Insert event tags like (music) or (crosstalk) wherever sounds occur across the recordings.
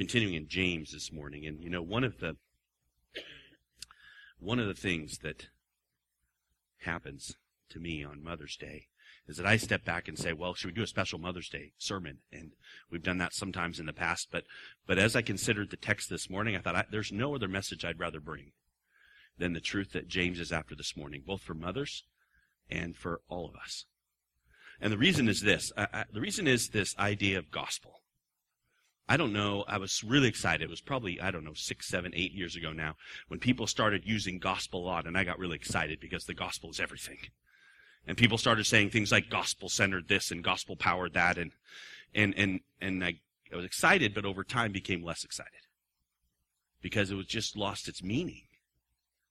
continuing in James this morning, and you know, one of the one of the things that happens to me on Mother's Day is that I step back and say, well, should we do a special Mother's Day sermon? And we've done that sometimes in the past, but, but as I considered the text this morning, I thought I, there's no other message I'd rather bring than the truth that James is after this morning, both for mothers and for all of us. And the reason is this. I, I, the reason is this idea of gospel. I don't know. I was really excited. It was probably, I don't know, six, seven, eight years ago now when people started using gospel a lot, and I got really excited because the gospel is everything. And people started saying things like gospel centered this and gospel powered that, and and and and I, I was excited, but over time became less excited because it was just lost its meaning.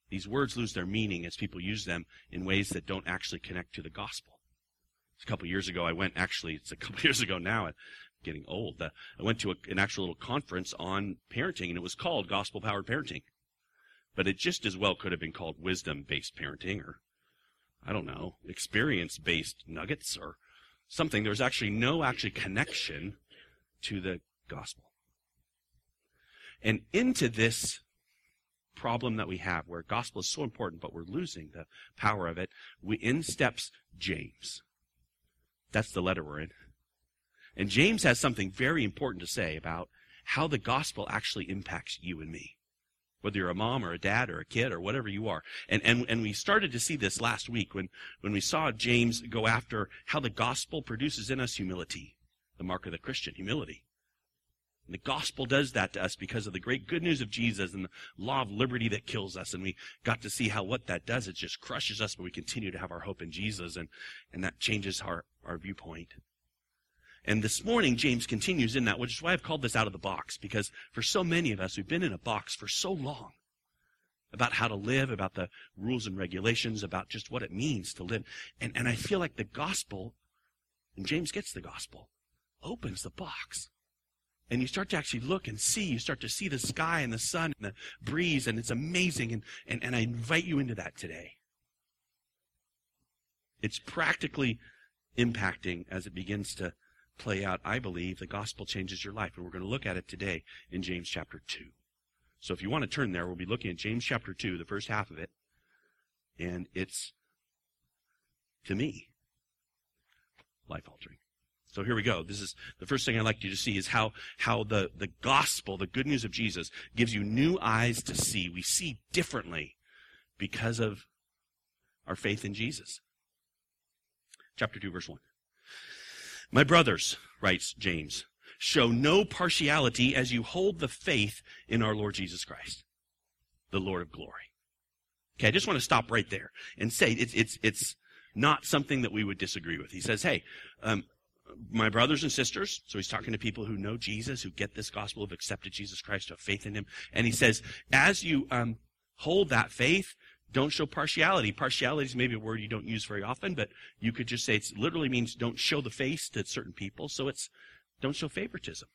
These words lose their meaning as people use them in ways that don't actually connect to the gospel. A couple years ago, I went actually, it's a couple (laughs) years ago now, getting old. I went to a, an actual little conference on parenting, and it was called Gospel Powered Parenting. But it just as well could have been called Wisdom Based Parenting, or I don't know, Experience Based Nuggets, or something. There's actually no actually connection to the gospel. And into this problem that we have, where gospel is so important, but we're losing the power of it, we in steps James. That's the letter we're in. And James has something very important to say about how the gospel actually impacts you and me. Whether you're a mom or a dad or a kid or whatever you are. And, and, and we started to see this last week when, when we saw James go after how the gospel produces in us humility. The mark of the Christian, humility. And the gospel does that to us because of the great good news of Jesus and the law of liberty that kills us. And we got to see how what that does, it just crushes us, but we continue to have our hope in Jesus and, and that changes our, our viewpoint. And this morning, James continues in that, which is why I've called this out of the box, because for so many of us, we've been in a box for so long about how to live, about the rules and regulations, about just what it means to live. And, and I feel like the gospel, and James gets the gospel, opens the box. And you start to actually look and see, you start to see the sky and the sun and the breeze, and it's amazing. And, and, and I invite you into that today. It's practically impacting as it begins to play out, I believe, the gospel changes your life. And we're going to look at it today in James chapter 2. So if you want to turn there, we'll be looking at James chapter 2, the first half of it. And it's, to me, life altering. So here we go. This is the first thing I'd like you to see is how, how the, the gospel, the good news of Jesus, gives you new eyes to see. We see differently because of our faith in Jesus. Chapter 2, verse 1. My brothers, writes James, show no partiality as you hold the faith in our Lord Jesus Christ, the Lord of glory. Okay, I just want to stop right there and say it's, it's, it's not something that we would disagree with. He says, hey, um, my brothers and sisters, so he's talking to people who know Jesus, who get this gospel, have accepted Jesus Christ, have faith in him. And he says, as you um, hold that faith, don't show partiality. Partiality is maybe a word you don't use very often, but you could just say it literally means don't show the face to certain people. So it's don't show favoritism.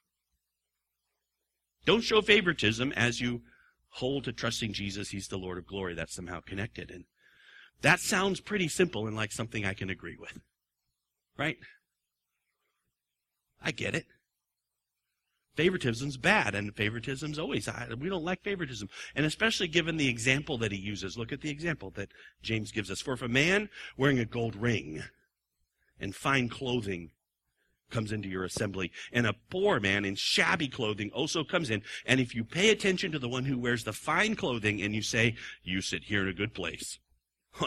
Don't show favoritism as you hold to trusting Jesus. He's the Lord of glory. That's somehow connected. And that sounds pretty simple and like something I can agree with. Right? I get it. Favoritism's bad, and favoritism's always, we don't like favoritism. And especially given the example that he uses. Look at the example that James gives us. For if a man wearing a gold ring and fine clothing comes into your assembly, and a poor man in shabby clothing also comes in, and if you pay attention to the one who wears the fine clothing and you say, you sit here in a good place,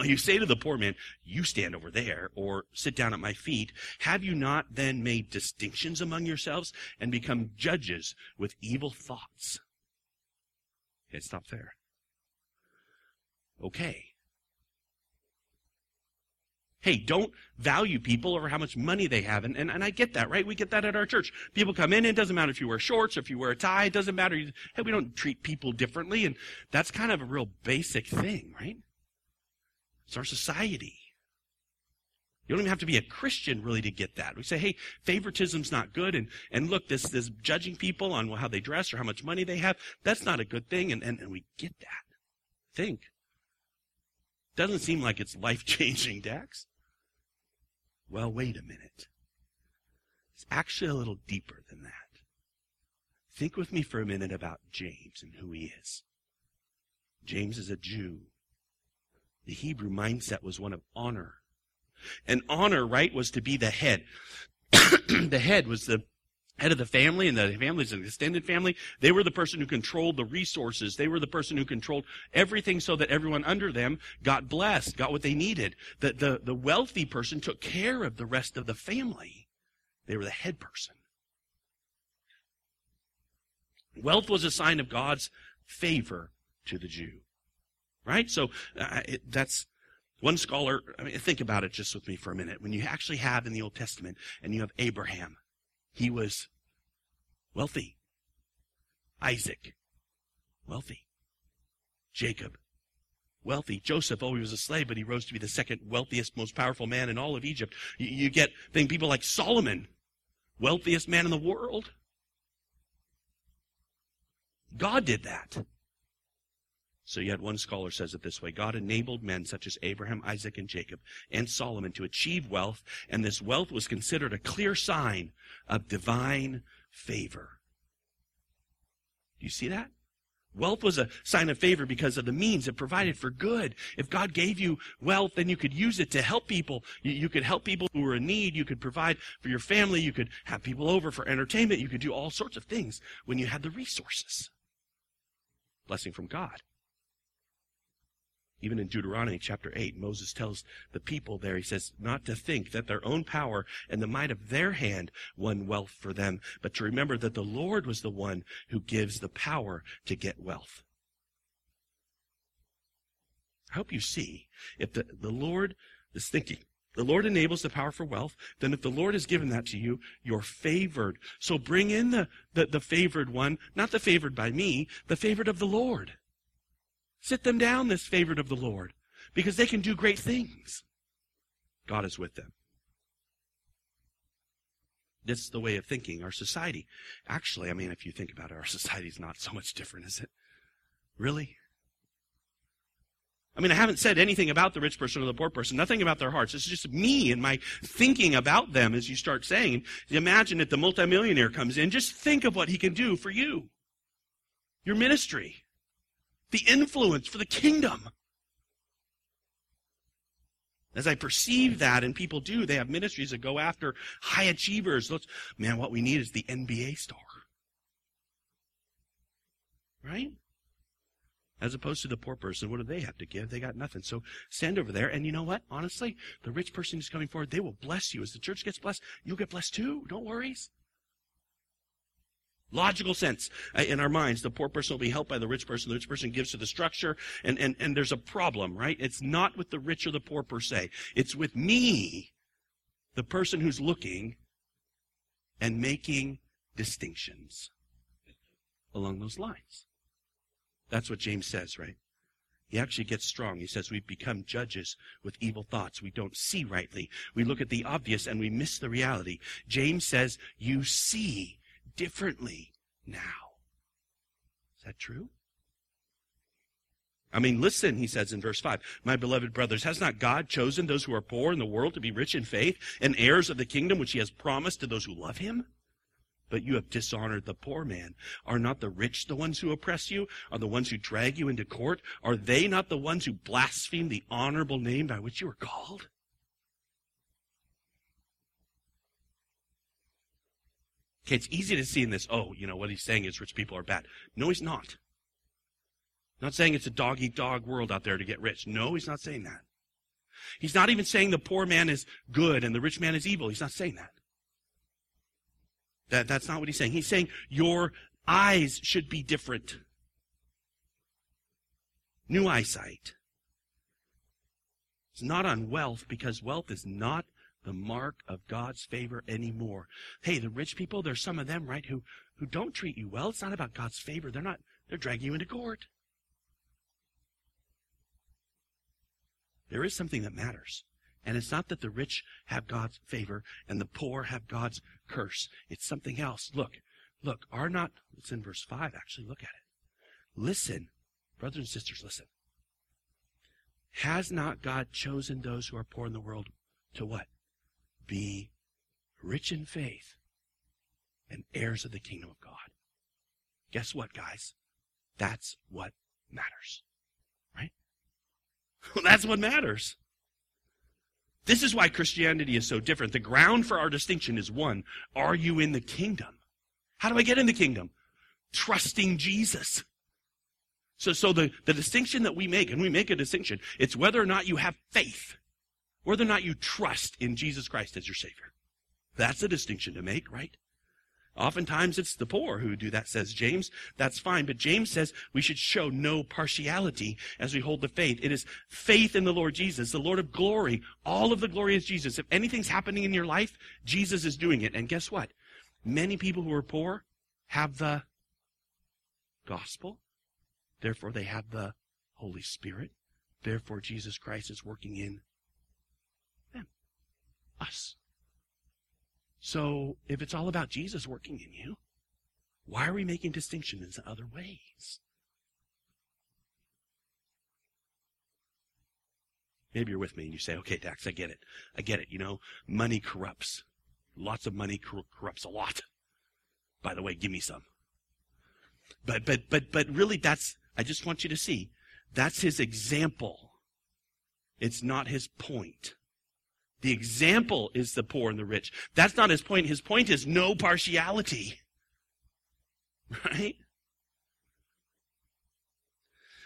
you say to the poor man, You stand over there, or sit down at my feet. Have you not then made distinctions among yourselves and become judges with evil thoughts? Okay, stop there. Okay. Hey, don't value people over how much money they have. And, and, and I get that, right? We get that at our church. People come in, it doesn't matter if you wear shorts, or if you wear a tie, it doesn't matter. Hey, we don't treat people differently. And that's kind of a real basic thing, right? It's our society. You don't even have to be a Christian really to get that. We say, hey, favoritism's not good, and, and look, this, this judging people on how they dress or how much money they have, that's not a good thing, and, and, and we get that. Think. Doesn't seem like it's life changing, Dax. Well, wait a minute. It's actually a little deeper than that. Think with me for a minute about James and who he is. James is a Jew. The Hebrew mindset was one of honor. And honor, right, was to be the head. (clears throat) the head was the head of the family, and the family is an extended family. They were the person who controlled the resources. They were the person who controlled everything so that everyone under them got blessed, got what they needed. The, the, the wealthy person took care of the rest of the family. They were the head person. Wealth was a sign of God's favor to the Jew. Right? So uh, it, that's one scholar. I mean, think about it just with me for a minute. When you actually have in the Old Testament and you have Abraham, he was wealthy. Isaac, wealthy. Jacob, wealthy. Joseph, oh, he was a slave, but he rose to be the second wealthiest, most powerful man in all of Egypt. You, you get think people like Solomon, wealthiest man in the world. God did that. So yet one scholar says it this way. God enabled men such as Abraham, Isaac, and Jacob, and Solomon to achieve wealth, and this wealth was considered a clear sign of divine favor. Do you see that? Wealth was a sign of favor because of the means it provided for good. If God gave you wealth, then you could use it to help people. You, you, could help people who were in need. You could provide for your family. You could have people over for entertainment. You could do all sorts of things when you had the resources. Blessing from God. Even in Deuteronomy chapter 8, Moses tells the people there, he says, not to think that their own power and the might of their hand won wealth for them, but to remember that the Lord was the one who gives the power to get wealth. I hope you see, if the, the Lord is thinking, the Lord enables the power for wealth, then if the Lord has given that to you, you're favored. So bring in the, the, the favored one, not the favored by me, the favored of the Lord. Sit them down, this favored of the Lord, because they can do great things. God is with them. This is the way of thinking. Our society, actually, I mean, if you think about it, our (laughs) society is not so much different, is it? Really? I mean, I haven't said anything about the rich person or the poor person, nothing about their hearts. It's just me and my thinking about them as you start saying. Imagine if the multimillionaire comes in, just think of what he can do for you. Your ministry the influence for the kingdom. As I perceive that, and people do, they have ministries that go after high achievers. Man, what we need is the NBA star. Right? As opposed to the poor person, what do they have to give? They got nothing. So stand over there, and you know what? Honestly, the rich person who's coming forward, they will bless you. As the church gets blessed, you'll get blessed too. Don't worry. Logical sense uh, in our minds. The poor person will be helped by the rich person. The rich person gives to the structure. And, and, and there's a problem, right? It's not with the rich or the poor per se. It's with me, the person who's looking and making distinctions along those lines. That's what James says, right? He actually gets strong. He says We've become judges with evil thoughts. We don't see rightly. We look at the obvious and we miss the reality. James says you see differently now. Is that true? I mean, listen, he says in verse 5, My beloved brothers, has not God chosen those who are poor in the world to be rich in faith and heirs of the kingdom which he has promised to those who love him? But you have dishonored the poor man. Are not the rich the ones who oppress you? Are the ones who drag you into court? Are they not the ones who blaspheme the honorable name by which you are called? Okay, it's easy to see in this, oh, you know, what he's saying is rich people are bad. No, he's not. Not saying it's a dog eat dog world out there to get rich. No, he's not saying that. He's not even saying the poor man is good and the rich man is evil. He's not saying that. That, that's not what he's saying. He's saying your eyes should be different. New eyesight. It's not on wealth because wealth is not the mark of God's favor anymore. Hey, the rich people, there's some of them, right, who, who don't treat you well. It's not about God's favor. They're not, they're dragging you into court. There is something that matters. And it's not that the rich have God's favor and the poor have God's curse. It's something else. Look, look, are not, it's in verse 5 actually, look at it. Listen, brothers and sisters, listen. Has not God chosen those who are poor in the world to what? Be rich in faith and heirs of the kingdom of God. guess what, guys? That's what matters. Right? (laughs) That's what matters. This is why Christianity is so different. The ground for our distinction is one. Are you in the kingdom? How do I get in the kingdom? Trusting Jesus. So, so the, the distinction that we make, and we make a distinction, it's whether or not you have faith, whether or not you trust in Jesus Christ as your Savior. That's a distinction to make, right? Oftentimes it's the poor who do that, says James. That's fine. But James says we should show no partiality as we hold the faith. It is faith in the Lord Jesus, the Lord of glory. All of the glory is Jesus. If anything's happening in your life, Jesus is doing it. And guess what? Many people who are poor have the gospel. Therefore, they have the Holy Spirit. Therefore, Jesus Christ is working in us. So if it's all about Jesus working in you, why are we making distinctions in other ways? Maybe you're with me and you say, okay, Dax, I get it. I get it. You know, money corrupts. Lots of money cor- corrupts a lot. By the way, give me some. But, but, but, but really that's, I just want you to see, that's his example. It's not his point. The example is the poor and the rich. That's not his point. His point is no partiality. (laughs) Right?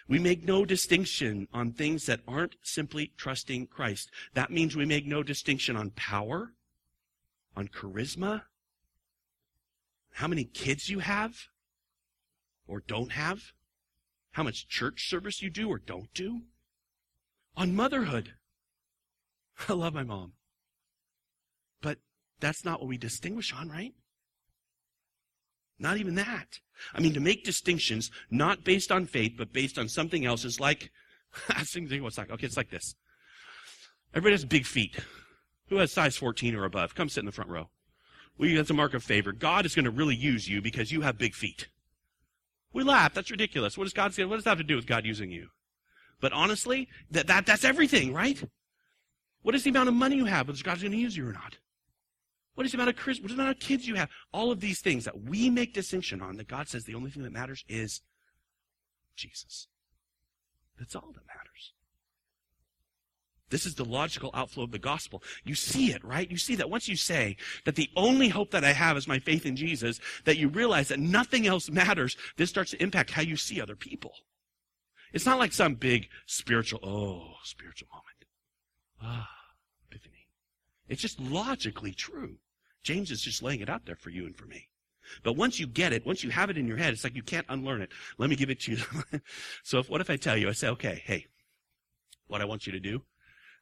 We make no distinction on things that aren't simply trusting Christ. That means we make no distinction on power, on charisma, how many kids you have or don't have, how much church service you do or don't do, on motherhood. (laughs) I love my mom. But that's not what we distinguish on, right? Not even that. I mean, to make distinctions, not based on faith, but based on something else is like, (laughs) I think what's like, okay, it's like this. Everybody has big feet. Who has size 14 or above? Come sit in the front row. Well, that's a mark of favor. God is going to really use you because you have big feet. We laugh. That's ridiculous. What does God say? What does that have to do with God using you? But honestly, that, that, that's everything, right? What is the amount of money you have? Whether God's going to use you or not? What is the amount of what is the amount of kids you have? All of these things that we make distinction on that God says the only thing that matters is Jesus. That's all that matters. This is the logical outflow of the gospel. You see it, right? You see that once you say that the only hope that I have is my faith in Jesus, that you realize that nothing else matters, this starts to impact how you see other people. It's not like some big spiritual, oh, spiritual moment. Ah, epiphany. It's just logically true. James is just laying it out there for you and for me. But once you get it, once you have it in your head, it's like you can't unlearn it. Let me give it to you. (laughs) so if, what if I tell you, I say, okay, hey, what I want you to do,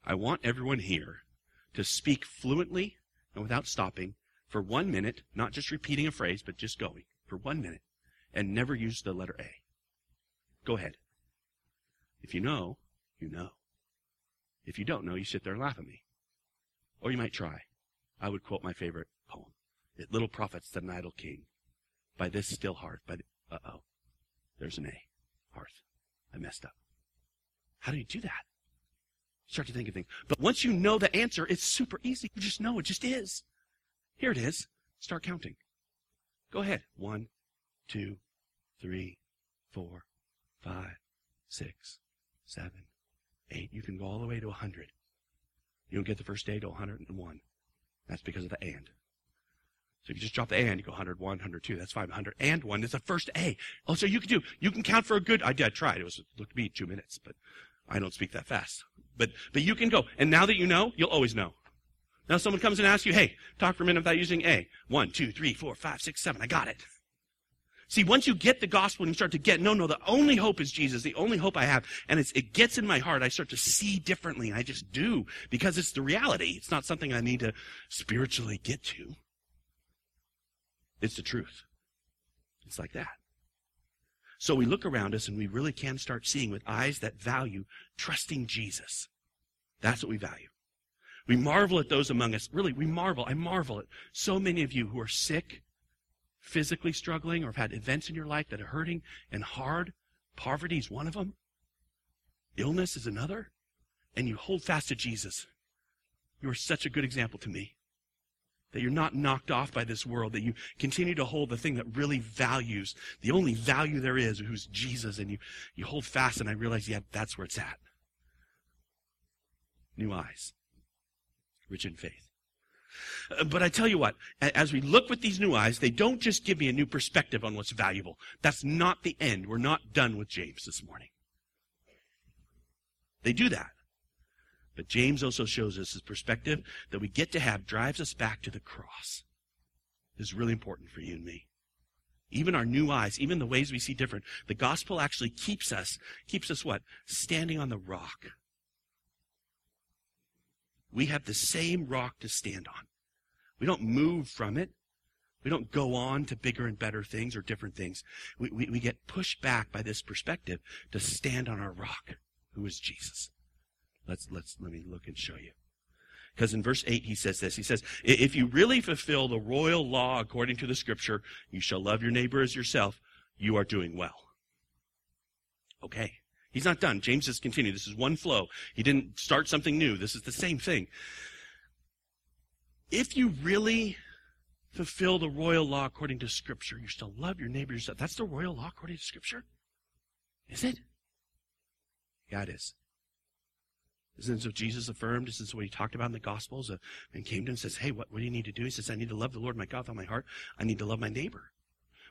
I want everyone here to speak fluently and without stopping for one minute, not just repeating a phrase, but just going for one minute and never use the letter A. Go ahead. If you know, you know. If you don't know, you sit there and laugh at me. Or you might try. I would quote my favorite poem. It little profits that an idle king. By this still hearth, but uh-oh. There's an A. Hearth. I messed up. How do you do that? Start to think of things. But once you know the answer, it's super easy. You just know it just is. Here it is. Start counting. Go ahead. One, two, three, four, five, six, seven, eight. You can go all the way to 100. You don't get the first day to 101. That's because of the and. So if you just drop the and, you go 101, 102. That's 500. And one is the first A. Oh, so you can do, you can count for a good, I did, I tried. It was, it took me two minutes, but I don't speak that fast. But, but you can go. And now that you know, you'll always know. Now someone comes and asks you, hey, talk for a minute without using A. One, two, three, four, five, six, seven. I got it. See, once you get the gospel and you start to get, no, no, the only hope is Jesus, the only hope I have, and it gets in my heart, I start to see differently, and I just do, because it's the reality. It's not something I need to spiritually get to. It's the truth. It's like that. So we look around us and we really can start seeing with eyes that value trusting Jesus. That's what we value. We marvel at those among us. Really, we marvel. I marvel at so many of you who are sick, physically struggling, or have had events in your life that are hurting and hard. Poverty is one of them. Illness is another. And you hold fast to Jesus. You are such a good example to me. That you're not knocked off by this world, that you continue to hold the thing that really values, the only value there is, who's Jesus, and you, you hold fast, and I realize, yeah, that's where it's at. New eyes. Rich in faith. Uh, But I tell you what, as we look with these new eyes, they don't just give me a new perspective on what's valuable. That's not the end. We're not done with James this morning. They do that. But James also shows us his perspective that we get to have drives us back to the cross. This is really important for you and me. Even our new eyes, even the ways we see different, the gospel actually keeps us, keeps us what? Standing on the rock. We have the same rock to stand on. We don't move from it. We don't go on to bigger and better things or different things. We, we, we get pushed back by this perspective to stand on our rock, who is Jesus. Let's, let's, let me look and show you. Because in verse 8 he says this. He says, If you really fulfill the royal law according to the scripture, you shall love your neighbor as yourself, you are doing well. Okay. He's not done. James has continued. This is one flow. He didn't start something new. This is the same thing. If you really fulfill the royal law according to Scripture, you shall love your neighbor yourself. That's the royal law according to Scripture? Is it? Yeah, it is. Isn't what Jesus affirmed? Isn't what he talked about in the Gospels? Uh, A man came to him and says, Hey, what, what do you need to do? He says, I need to love the Lord my God with all my heart. I need to love my neighbor.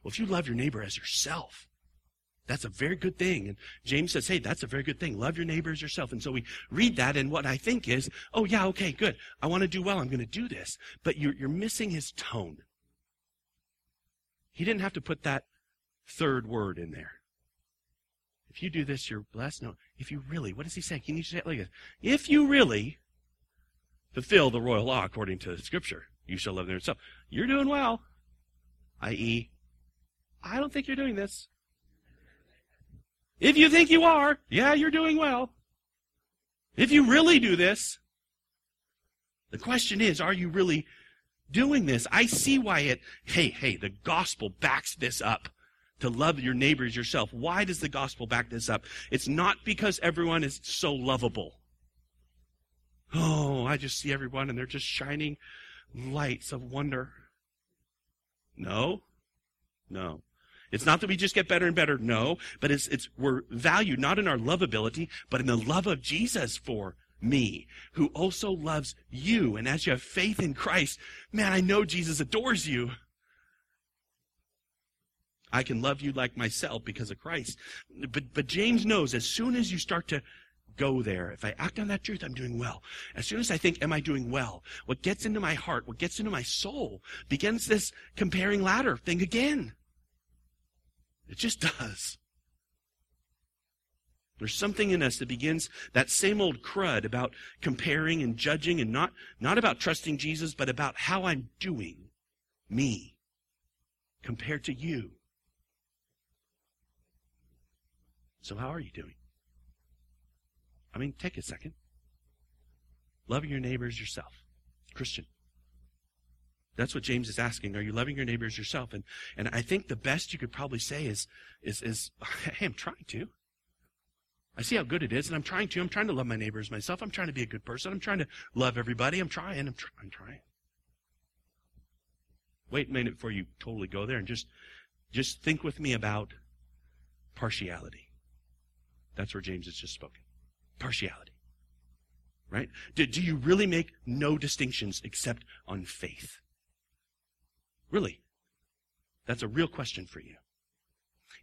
Well, if you love your neighbor as yourself, that's a very good thing. And James says, hey, that's a very good thing. Love your neighbor as yourself. And so we read that, and what I think is, oh, yeah, okay, good. I want to do well. I'm going to do this. But you're, you're missing his tone. He didn't have to put that third word in there. If you do this, you're blessed. No, if you really, what does he say? Can you say it like this? If you really fulfill the royal law according to the scripture, you shall love them yourself. You're doing well. I.e., I don't think you're doing this. If you think you are, yeah, you're doing well. If you really do this, the question is, are you really doing this? I see why it, hey, hey, the gospel backs this up to love your neighbors yourself. Why does the gospel back this up? It's not because everyone is so lovable. Oh, I just see everyone and they're just shining lights of wonder. No, no. It's not that we just get better and better, no, but it's, it's, we're valued not in our lovability, but in the love of Jesus for me, who also loves you. And as you have faith in Christ, man, I know Jesus adores you. I can love you like myself because of Christ. But, but James knows as soon as you start to go there, if I act on that truth, I'm doing well. As soon as I think, am I doing well? What gets into my heart, what gets into my soul, begins this comparing ladder thing again. It just does. There's something in us that begins that same old crud about comparing and judging and not, not about trusting Jesus, but about how I'm doing, me, compared to you. So how are you doing? I mean, take a second. Loving your neighbors yourself. Christian. That's what James is asking. Are you loving your neighbors yourself? And and I think the best you could probably say is is is (laughs) hey, I'm trying to. I see how good it is, and I'm trying to. I'm trying to love my neighbors myself. I'm trying to be a good person. I'm trying to love everybody. I'm trying. I'm trying. I'm trying. Wait a minute before you totally go there, and just just think with me about partiality. That's where James has just spoken. Partiality. Right? Do, do you really make no distinctions except on faith? Really? That's a real question for you.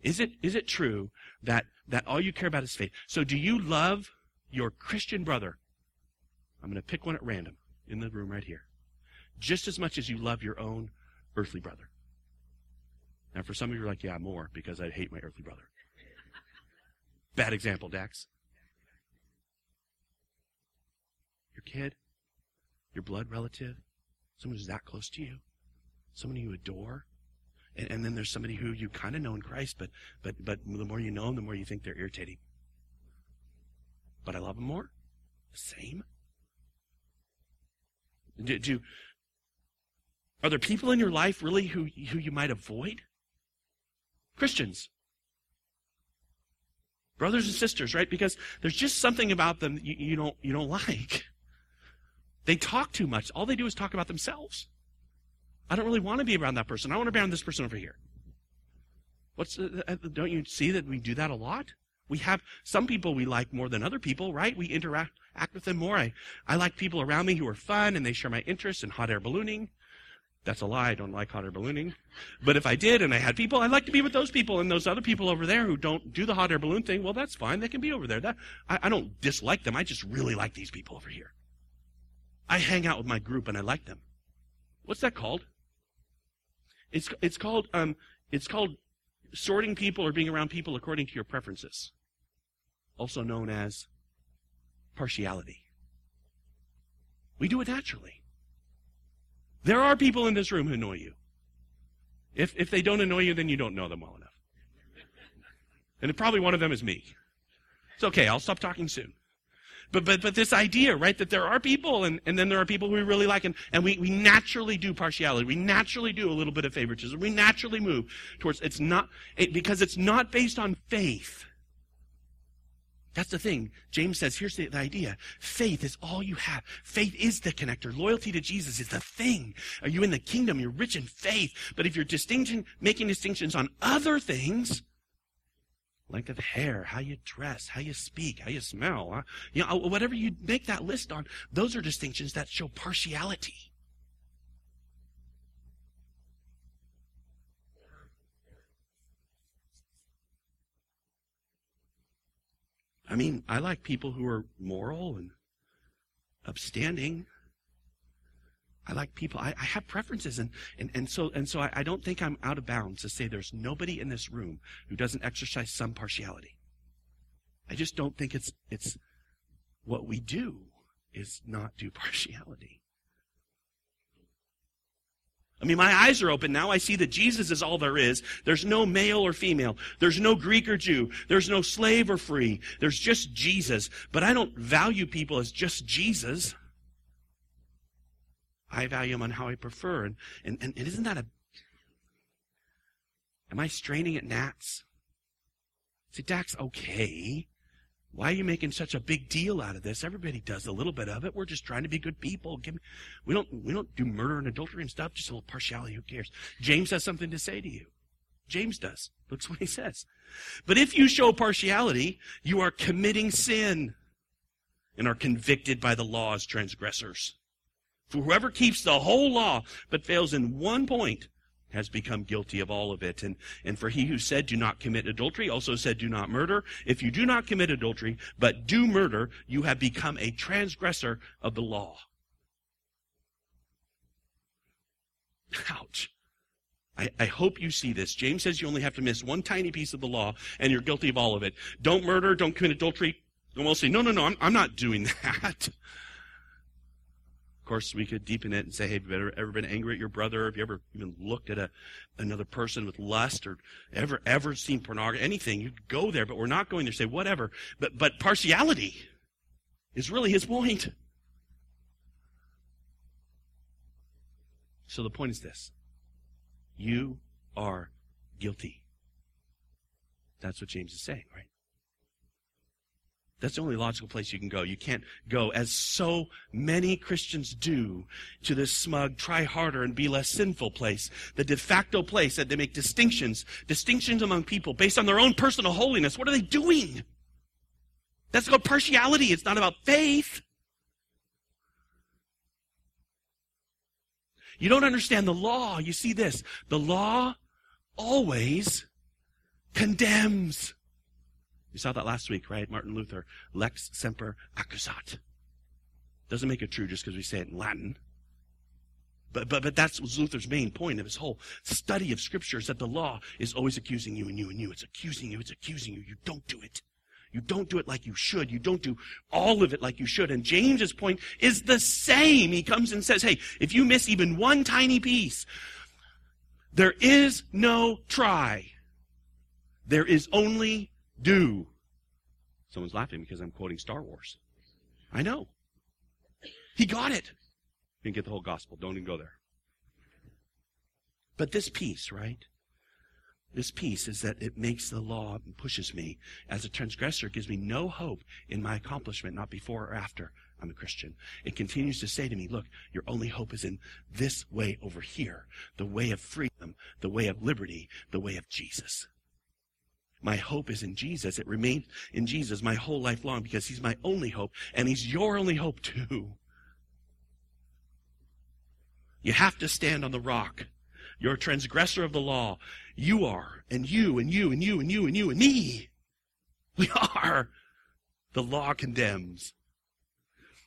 Is it, is it true that, that all you care about is faith? So do you love your Christian brother? I'm going to pick one at random in the room right here. Just as much as you love your own earthly brother. Now, for some of you, you're like, yeah, more because I hate my earthly brother. Bad example, Dax. Your kid, your blood relative, someone who's that close to you, someone you adore, and, and then there's somebody who you kind of know in Christ, but but but the more you know them, the more you think they're irritating. But I love them more. The same. Do, do are there people in your life really who who you might avoid? Christians. Brothers and sisters, right? Because there's just something about them you, you don't you don't (laughs) like. They talk too much. All they do is talk about themselves. I don't really want to be around that person. I want to be around this person over here. What's uh, uh, don't you see that we do that a lot? We have some people we like more than other people, right? We interact act with them more. I, I like people around me who are fun and they share my interests in hot air ballooning. That's a lie. I don't like hot air ballooning. But if I did and I had people, I'd like to be with those people and those other people over there who don't do the hot air balloon thing. Well, that's fine. They can be over there. That, I, I don't dislike them. I just really like these people over here. I hang out with my group and I like them. What's that called? It's, it's called, um, it's called sorting people or being around people according to your preferences. Also known as partiality. We do it naturally. There are people in this room who annoy you. If, if they don't annoy you, then you don't know them well enough. And probably one of them is me. It's okay, I'll stop talking soon. But, but, but this idea, right, that there are people and, and then there are people who we really like and, and we, we naturally do partiality. We naturally do a little bit of favoritism. We naturally move towards, it's not, it, because it's not based on faith. That's the thing. James says, here's the, the, idea. Faith is all you have. Faith is the connector. Loyalty to Jesus is the thing. Are you in the kingdom? You're rich in faith. But if you're distinction, making distinctions on other things, length of hair, how you dress, how you speak, how you smell, huh? you know, uh, whatever you make that list on, those are distinctions that show partiality. I mean, I like people who are moral and upstanding. I like people. I, I have preferences, and, and, and so and so. I, I don't think I'm out of bounds to say there's nobody in this room who doesn't exercise some partiality. I just don't think it's it's what we do is not do partiality. I mean, my eyes are open now. I see that Jesus is all there is. There's no male or female. There's no Greek or Jew. There's no slave or free. There's just Jesus. But I don't value people as just Jesus. I value them on how I prefer. And, and, and isn't that a. Am I straining at gnats? See, Dax, okay. Why are you making such a big deal out of this? Everybody does a little bit of it. We're just trying to be good people. Me, we don't we don't do murder and adultery and stuff. Just a little partiality. Who cares? James has something to say to you. James does. Looks what he says. But if you show partiality, you are committing sin and are convicted by the law as transgressors. For whoever keeps the whole law but fails in one point has become guilty of all of it. And, and for he who said, do not commit adultery, also said, do not murder. If you do not commit adultery, but do murder, you have become a transgressor of the law. Ouch. I, I, hope you see this. James says you only have to miss one tiny piece of the law and you're guilty of all of it. Don't murder, don't commit adultery. And we'll say, no, no, no, I'm, I'm not doing (laughs) that. Of course, we could deepen it and say, hey, have you ever, ever been angry at your brother? Have you ever even looked at a, another person with lust or ever, ever seen pornography? Anything. You go there, but we're not going there. Say, whatever. But, but partiality is really his point. So the point is this. You are guilty. That's what James is saying, right? That's the only logical place you can go. You can't go, as so many Christians do, to this smug, try harder and be less sinful place. The de facto place that they make distinctions, distinctions among people based on their own personal holiness. What are they doing? That's called partiality. It's not about faith. You don't understand the law. You see this. The law always condemns. We saw that last week, right? Martin Luther, lex semper accusat. Doesn't make it true just because we say it in Latin. But, but, but that's Luther's main point of his whole study of scripture is that the law is always accusing you and you and you. It's accusing you. It's accusing you. You don't do it. You don't do it like you should. You don't do all of it like you should. And James's point is the same. He comes and says, hey, if you miss even one tiny piece, there is no try. There is only do. Someone's laughing because I'm quoting Star Wars. I know. He got it. Didn't get the whole gospel. Don't even go there. But this piece, right? This piece is that it makes the law and pushes me as a transgressor, gives me no hope in my accomplishment, not before or after. I'm a Christian. It continues to say to me, look, your only hope is in this way over here, the way of freedom, the way of liberty, the way of Jesus. My hope is in Jesus. It remains in Jesus my whole life long because he's my only hope and he's your only hope too. You have to stand on the rock. You're a transgressor of the law. You are, and you, and you, and you, and you, and you, and me. We are. The law condemns.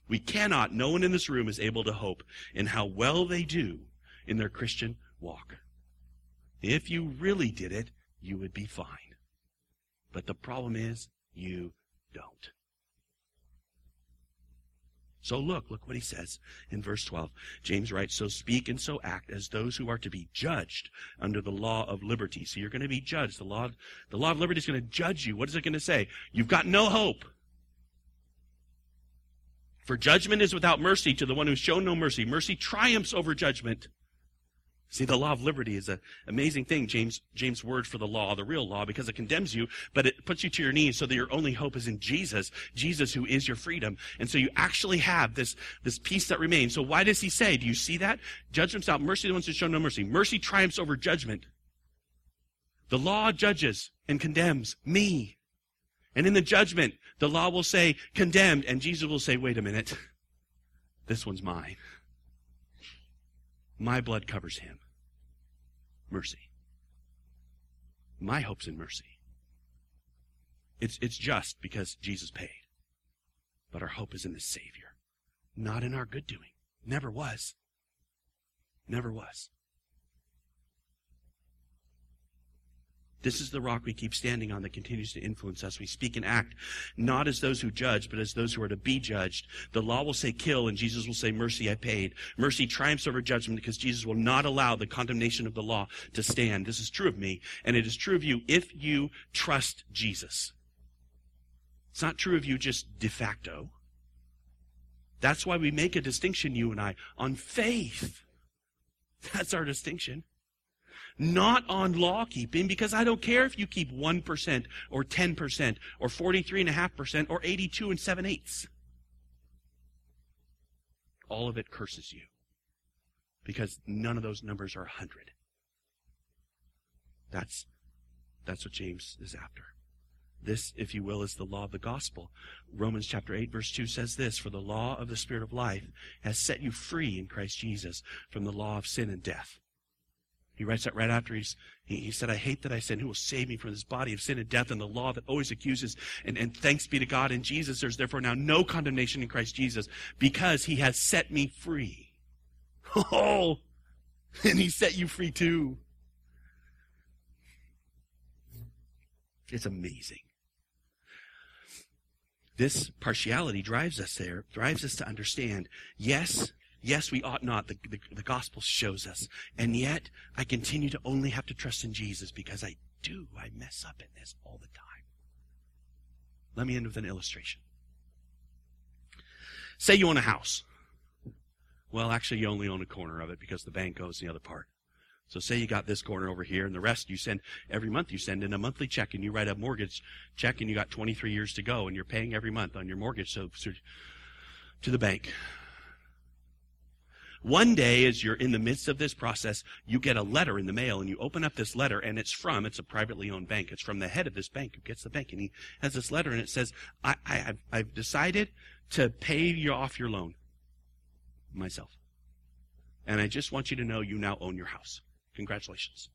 We cannot, no one in this room is able to hope in how well they do in their Christian walk. If you really did it, you would be fine. But the problem is, you don't. So look, look what he says in verse 12. James writes, So speak and so act as those who are to be judged under the law of liberty. So you're going to be judged. The law, the law of liberty is going to judge you. What is it going to say? You've got no hope. For judgment is without mercy to the one who's shown no mercy. Mercy triumphs over judgment. See, the law of liberty is an amazing thing, James, James' word for the law, the real law, because it condemns you, but it puts you to your knees so that your only hope is in Jesus, Jesus who is your freedom. And so you actually have this, this peace that remains. So why does he say, do you see that? Judgment's out, mercy to the ones who show no mercy. Mercy triumphs over judgment. The law judges and condemns me. And in the judgment, the law will say condemned, and Jesus will say, wait a minute. (laughs) This one's mine. My blood covers him. Mercy. My hope's in mercy. It's, it's just because Jesus paid. But our hope is in the Savior, not in our good doing. Never was. Never was. This is the rock we keep standing on that continues to influence us. We speak and act not as those who judge, but as those who are to be judged. The law will say kill, and Jesus will say, Mercy, I paid. Mercy triumphs over judgment because Jesus will not allow the condemnation of the law to stand. This is true of me, and it is true of you if you trust Jesus. It's not true of you just de facto. That's why we make a distinction, you and I, on faith. That's our distinction not on law keeping because I don't care if you keep 1% or 10% or 43.5% or 82 and 7 eighths. All of it curses you because none of those numbers are 100. That's, that's what James is after. This, if you will, is the law of the gospel. Romans chapter 8 verse 2 says this, For the law of the Spirit of life has set you free in Christ Jesus from the law of sin and death. He writes that right after he's, he, he said, I hate that I sin. Who will save me from this body of sin and death and the law that always accuses? And, and thanks be to God in Jesus. There's therefore now no condemnation in Christ Jesus because he has set me free. (laughs) Oh, and he set you free too. It's amazing. This partiality drives us there, drives us to understand, yes, Yes, we ought not. The, the, the, gospel shows us. And yet, I continue to only have to trust in Jesus because I do. I mess up in this all the time. Let me end with an illustration. Say you own a house. Well, actually, you only own a corner of it because the bank owns the other part. So say you got this corner over here and the rest you send every month you send in a monthly check and you write a mortgage check and you got 23 years to go and you're paying every month on your mortgage so, so to the bank. One day, as you're in the midst of this process, you get a letter in the mail and you open up this letter and it's from, it's a privately owned bank. It's from the head of this bank who gets the bank and he has this letter and it says, I, I, I've decided to pay you off your loan myself. And I just want you to know you now own your house. Congratulations.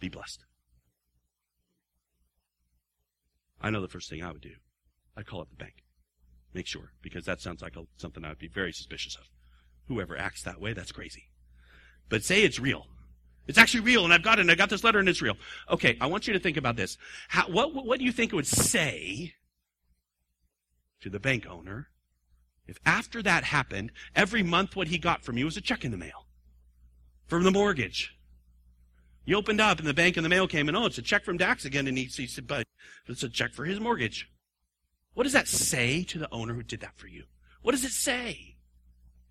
Be blessed. I know the first thing I would do. I'd call up the bank. Make sure, because that sounds like a, something I would be very suspicious of. Whoever acts that way, that's crazy. But say it's real. It's actually real, and I've got it, and I got this letter, and it's real. Okay, I want you to think about this. How, what, what do you think it would say to the bank owner if after that happened, every month what he got from you was a check in the mail from the mortgage? You opened up, and the bank and the mail came, and oh, it's a check from Dax again, and he, he said, but it's a check for his mortgage. What does that say to the owner who did that for you? What does it say?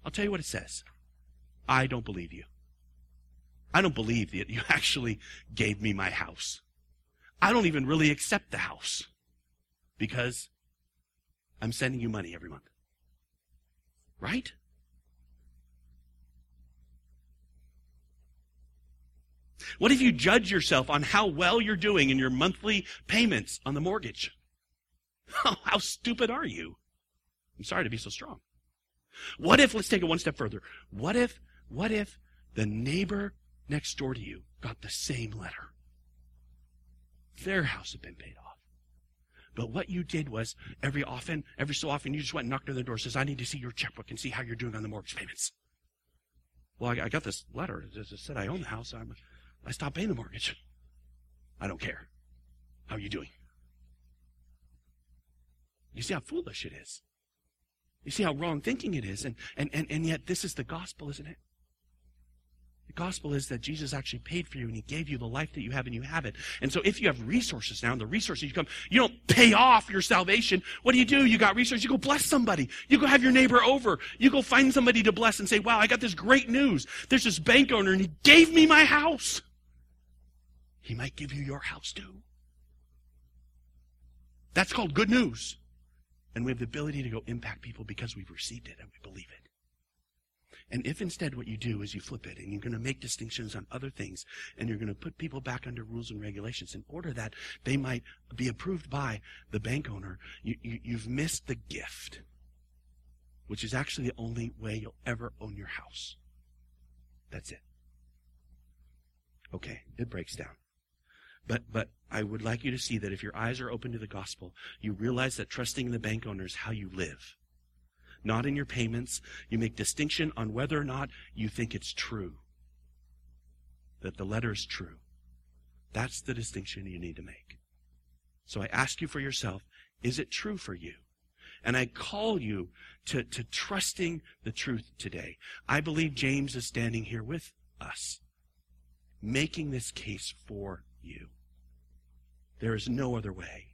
I'll tell you what it says. I don't believe you. I don't believe that you (laughs) actually gave me my house. I don't even really accept the house because I'm sending you money every month. Right? What if you judge yourself on how well you're doing in your monthly payments on the mortgage? (laughs) How stupid are you? I'm sorry to be so strong. What if, let's take it one step further. What if, what if the neighbor next door to you got the same letter? Their house had been paid off. But what you did was every often, every so often, you just went and knocked on their door, says, I need to see your checkbook and see how you're doing on the mortgage payments. Well, I, I got this letter. It said I own the house. I'm, I stopped paying the mortgage. I don't care. How are you doing? You see how foolish it is. You see how wrong thinking it is. And, and, and, and yet this is the gospel, isn't it? The gospel is that Jesus actually paid for you and he gave you the life that you have and you have it. And so if you have resources now the resources you come, you don't pay off your salvation. What do you do? You got resources. You go bless somebody. You go have your neighbor over. You go find somebody to bless and say, wow, I got this great news. There's this bank owner and he gave me my house. He might give you your house too. That's called good news. And we have the ability to go impact people because we've received it and we believe it. And if instead what you do is you flip it and you're going to make distinctions on other things and you're going to put people back under rules and regulations in order that they might be approved by the bank owner, you, you, you've missed the gift, which is actually the only way you'll ever own your house. That's it. Okay, it breaks down. But, but I would like you to see that if your eyes are open to the gospel, you realize that trusting in the bank owner is how you live. Not in your payments. You make distinction on whether or not you think it's true. That the letter is true. That's the distinction you need to make. So I ask you for yourself, is it true for you? And I call you to, to trusting the truth today. I believe James is standing here with us, making this case for you. There is no other way.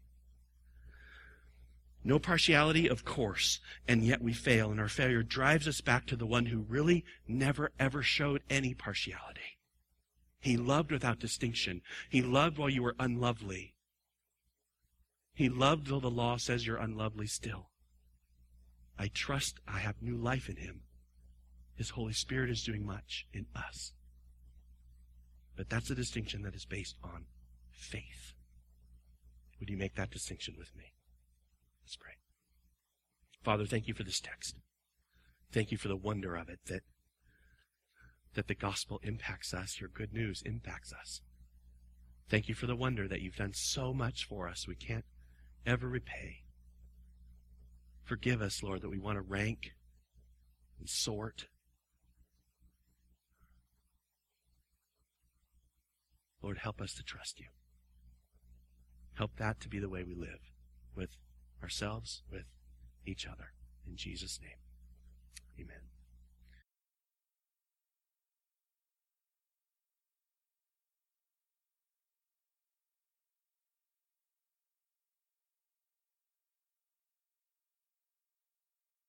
No partiality, of course, and yet we fail, and our failure drives us back to the one who really never ever showed any partiality. He loved without distinction. He loved while you were unlovely. He loved though the law says you're unlovely still. I trust I have new life in him. His Holy Spirit is doing much in us. But that's a distinction that is based on faith. Would you make that distinction with me? Let's pray. Father, thank you for this text. Thank you for the wonder of it that that the gospel impacts us, your good news impacts us. Thank you for the wonder that you've done so much for us we can't ever repay. Forgive us, Lord, that we want to rank and sort. Lord, help us to trust you. Help that to be the way we live with ourselves, with each other. In Jesus' name, amen.